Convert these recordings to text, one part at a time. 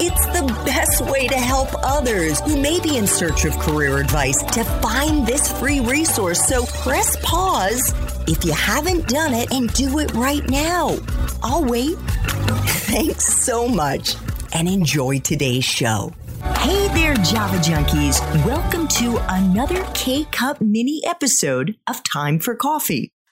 it's the best way to help others who may be in search of career advice to find this free resource. So press pause if you haven't done it and do it right now. I'll wait. Thanks so much and enjoy today's show. Hey there, Java Junkies. Welcome to another K Cup mini episode of Time for Coffee.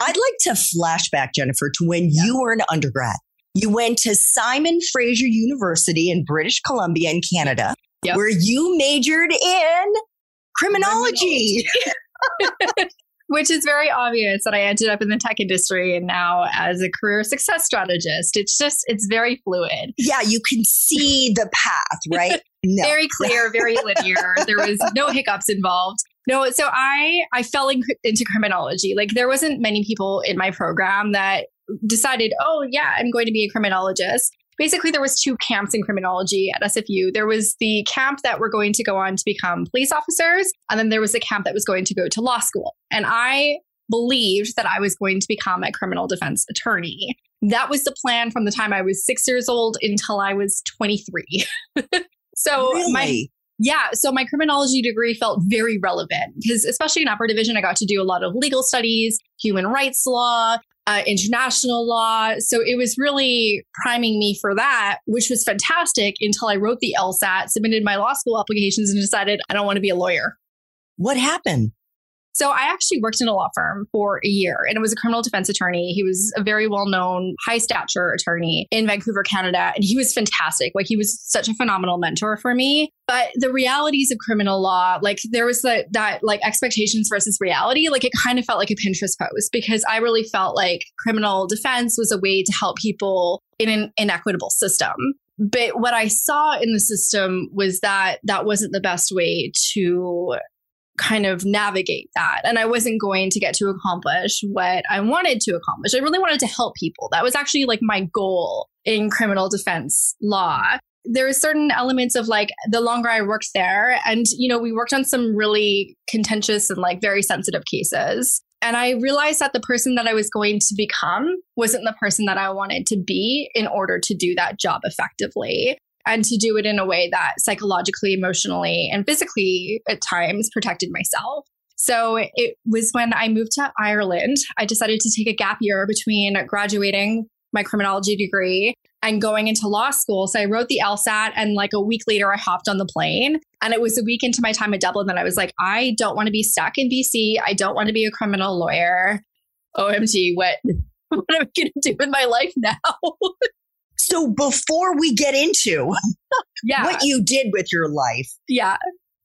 I'd like to flashback, Jennifer, to when yeah. you were an undergrad. You went to Simon Fraser University in British Columbia in Canada, yep. where you majored in criminology. criminology. Which is very obvious that I ended up in the tech industry and now as a career success strategist. It's just, it's very fluid. Yeah, you can see the path, right? No. very clear, very linear. There was no hiccups involved. No, so I I fell in, into criminology. Like there wasn't many people in my program that decided, "Oh, yeah, I'm going to be a criminologist." Basically, there was two camps in criminology at SFU. There was the camp that were going to go on to become police officers, and then there was the camp that was going to go to law school. And I believed that I was going to become a criminal defense attorney. That was the plan from the time I was 6 years old until I was 23. so really? my yeah, so my criminology degree felt very relevant because, especially in upper division, I got to do a lot of legal studies, human rights law, uh, international law. So it was really priming me for that, which was fantastic until I wrote the LSAT, submitted my law school applications, and decided I don't want to be a lawyer. What happened? So I actually worked in a law firm for a year and it was a criminal defense attorney. He was a very well known, high stature attorney in Vancouver, Canada. And he was fantastic. Like he was such a phenomenal mentor for me. But the realities of criminal law, like there was that, that like expectations versus reality, like it kind of felt like a Pinterest post because I really felt like criminal defense was a way to help people in an inequitable system but what I saw in the system was that that wasn't the best way to kind of navigate that. And I wasn't going to get to accomplish what I wanted to accomplish. I really wanted to help people. That was actually like my goal in criminal defense law. There are certain elements of like the longer I worked there, and you know, we worked on some really contentious and like very sensitive cases. And I realized that the person that I was going to become wasn't the person that I wanted to be in order to do that job effectively and to do it in a way that psychologically, emotionally, and physically at times protected myself. So it was when I moved to Ireland, I decided to take a gap year between graduating my criminology degree and going into law school. So I wrote the LSAT and like a week later I hopped on the plane. And it was a week into my time at Dublin that I was like, I don't want to be stuck in BC. I don't want to be a criminal lawyer. OMG, what what am I gonna do with my life now? So before we get into yeah. what you did with your life, yeah.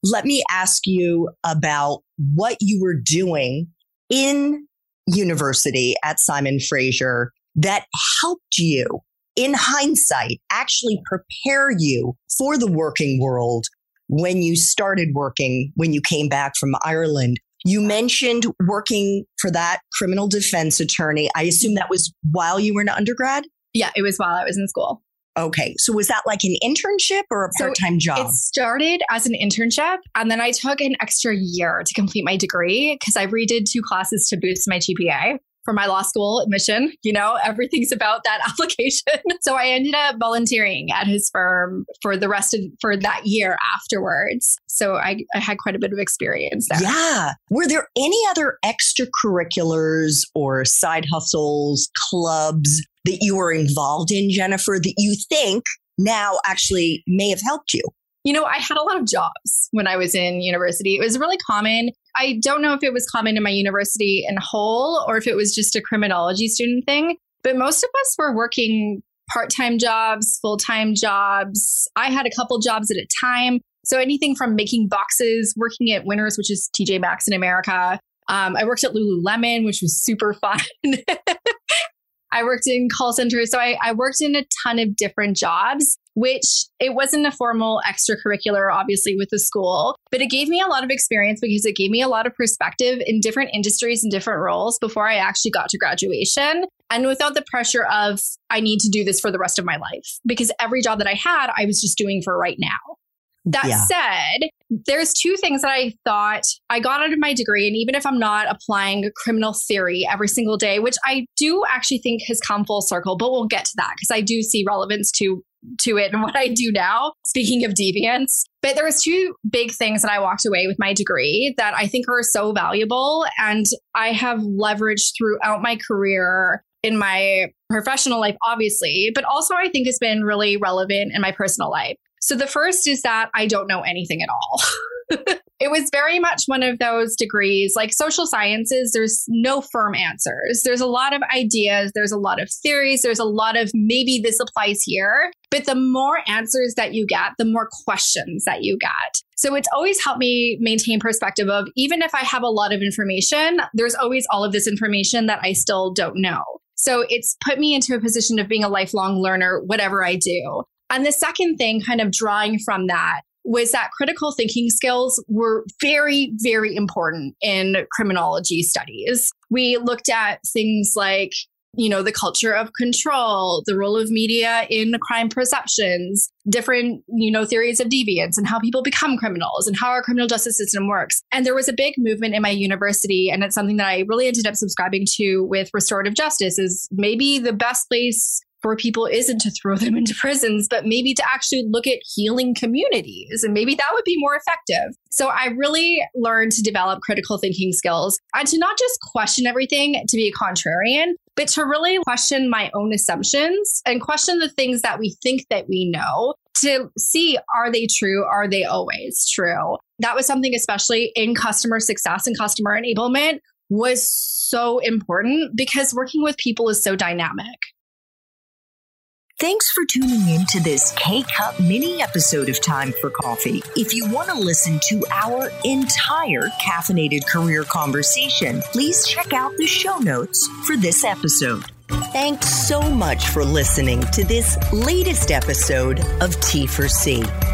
Let me ask you about what you were doing in university at Simon Fraser that helped you in hindsight actually prepare you for the working world when you started working when you came back from Ireland. You mentioned working for that criminal defense attorney. I assume that was while you were an undergrad? Yeah, it was while I was in school. Okay. So was that like an internship or a part time so job? It started as an internship. And then I took an extra year to complete my degree because I redid two classes to boost my GPA. For my law school admission. You know, everything's about that application. so I ended up volunteering at his firm for the rest of for that year afterwards. So I, I had quite a bit of experience there. Yeah. Were there any other extracurriculars or side hustles, clubs that you were involved in, Jennifer, that you think now actually may have helped you? You know, I had a lot of jobs when I was in university. It was really common. I don't know if it was common in my university in whole or if it was just a criminology student thing, but most of us were working part time jobs, full time jobs. I had a couple jobs at a time. So anything from making boxes, working at Winners, which is TJ Maxx in America. Um, I worked at Lululemon, which was super fun. I worked in call centers. So I, I worked in a ton of different jobs, which it wasn't a formal extracurricular, obviously, with the school, but it gave me a lot of experience because it gave me a lot of perspective in different industries and different roles before I actually got to graduation. And without the pressure of, I need to do this for the rest of my life, because every job that I had, I was just doing for right now. That yeah. said, there's two things that I thought I got out of my degree. And even if I'm not applying criminal theory every single day, which I do actually think has come full circle, but we'll get to that because I do see relevance to to it and what I do now. Speaking of deviance, but there was two big things that I walked away with my degree that I think are so valuable and I have leveraged throughout my career in my professional life obviously, but also I think has been really relevant in my personal life. So the first is that I don't know anything at all. it was very much one of those degrees like social sciences there's no firm answers. There's a lot of ideas there's a lot of theories there's a lot of maybe this applies here. But the more answers that you get the more questions that you get. So it's always helped me maintain perspective of even if i have a lot of information there's always all of this information that i still don't know. So it's put me into a position of being a lifelong learner whatever i do. And the second thing, kind of drawing from that, was that critical thinking skills were very, very important in criminology studies. We looked at things like, you know, the culture of control, the role of media in crime perceptions, different, you know, theories of deviance and how people become criminals and how our criminal justice system works. And there was a big movement in my university, and it's something that I really ended up subscribing to with restorative justice is maybe the best place for people isn't to throw them into prisons, but maybe to actually look at healing communities. And maybe that would be more effective. So I really learned to develop critical thinking skills and to not just question everything to be a contrarian, but to really question my own assumptions and question the things that we think that we know to see are they true? Are they always true? That was something, especially in customer success and customer enablement, was so important because working with people is so dynamic. Thanks for tuning in to this K Cup mini episode of Time for Coffee. If you want to listen to our entire caffeinated career conversation, please check out the show notes for this episode. Thanks so much for listening to this latest episode of T4C.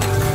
Thank you.